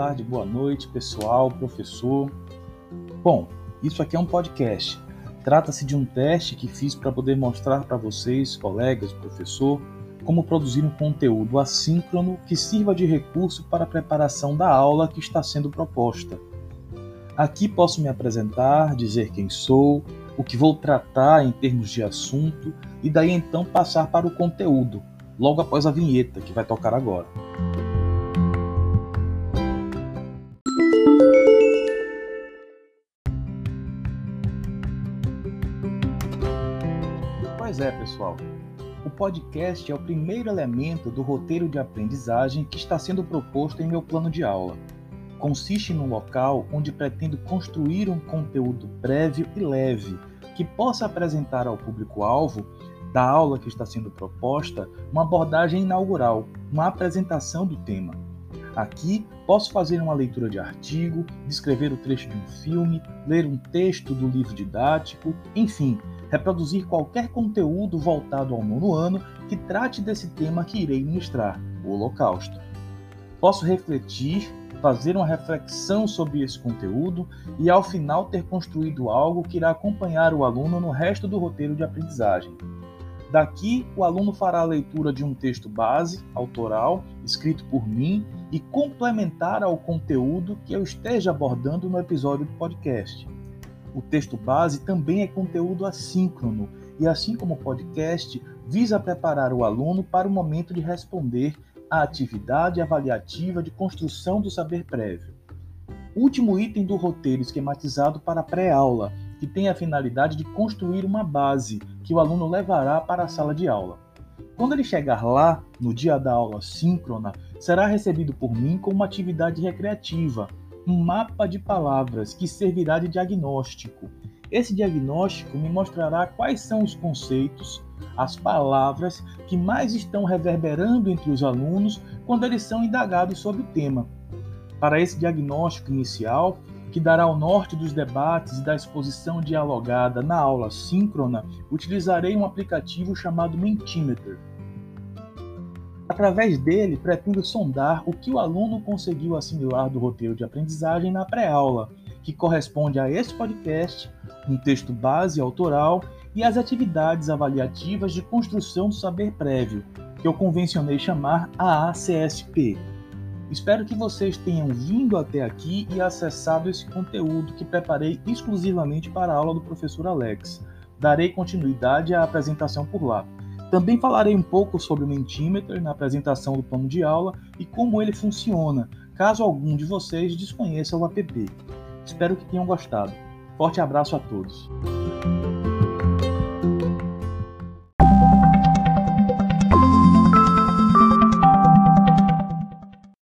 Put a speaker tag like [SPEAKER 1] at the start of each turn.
[SPEAKER 1] tarde, boa noite, pessoal, professor. Bom, isso aqui é um podcast. Trata-se de um teste que fiz para poder mostrar para vocês, colegas, professor, como produzir um conteúdo assíncrono que sirva de recurso para a preparação da aula que está sendo proposta. Aqui posso me apresentar, dizer quem sou, o que vou tratar em termos de assunto e daí então passar para o conteúdo, logo após a vinheta que vai tocar agora. Pois é, pessoal. O podcast é o primeiro elemento do roteiro de aprendizagem que está sendo proposto em meu plano de aula. Consiste num local onde pretendo construir um conteúdo prévio e leve que possa apresentar ao público-alvo da aula que está sendo proposta uma abordagem inaugural, uma apresentação do tema. Aqui posso fazer uma leitura de artigo, descrever o trecho de um filme, ler um texto do livro didático, enfim, reproduzir qualquer conteúdo voltado ao nono ano que trate desse tema que irei ministrar, o Holocausto. Posso refletir, fazer uma reflexão sobre esse conteúdo e, ao final, ter construído algo que irá acompanhar o aluno no resto do roteiro de aprendizagem. Daqui, o aluno fará a leitura de um texto base, autoral, escrito por mim e complementar ao conteúdo que eu esteja abordando no episódio do podcast. O texto base também é conteúdo assíncrono e, assim como o podcast, visa preparar o aluno para o momento de responder à atividade avaliativa de construção do saber prévio. Último item do roteiro esquematizado para pré-aula, que tem a finalidade de construir uma base que o aluno levará para a sala de aula. Quando ele chegar lá, no dia da aula síncrona, será recebido por mim como uma atividade recreativa, um mapa de palavras que servirá de diagnóstico. Esse diagnóstico me mostrará quais são os conceitos, as palavras que mais estão reverberando entre os alunos quando eles são indagados sobre o tema. Para esse diagnóstico inicial, que dará o norte dos debates e da exposição dialogada na aula síncrona, utilizarei um aplicativo chamado Mentimeter. Através dele, pretendo sondar o que o aluno conseguiu assimilar do roteiro de aprendizagem na pré-aula, que corresponde a este podcast, um texto base autoral e as atividades avaliativas de construção do saber prévio, que eu convencionei chamar AACSP. Espero que vocês tenham vindo até aqui e acessado esse conteúdo que preparei exclusivamente para a aula do professor Alex. Darei continuidade à apresentação por lá. Também falarei um pouco sobre o Mentimeter na apresentação do plano de aula e como ele funciona, caso algum de vocês desconheça o app. Espero que tenham gostado. Forte abraço a todos.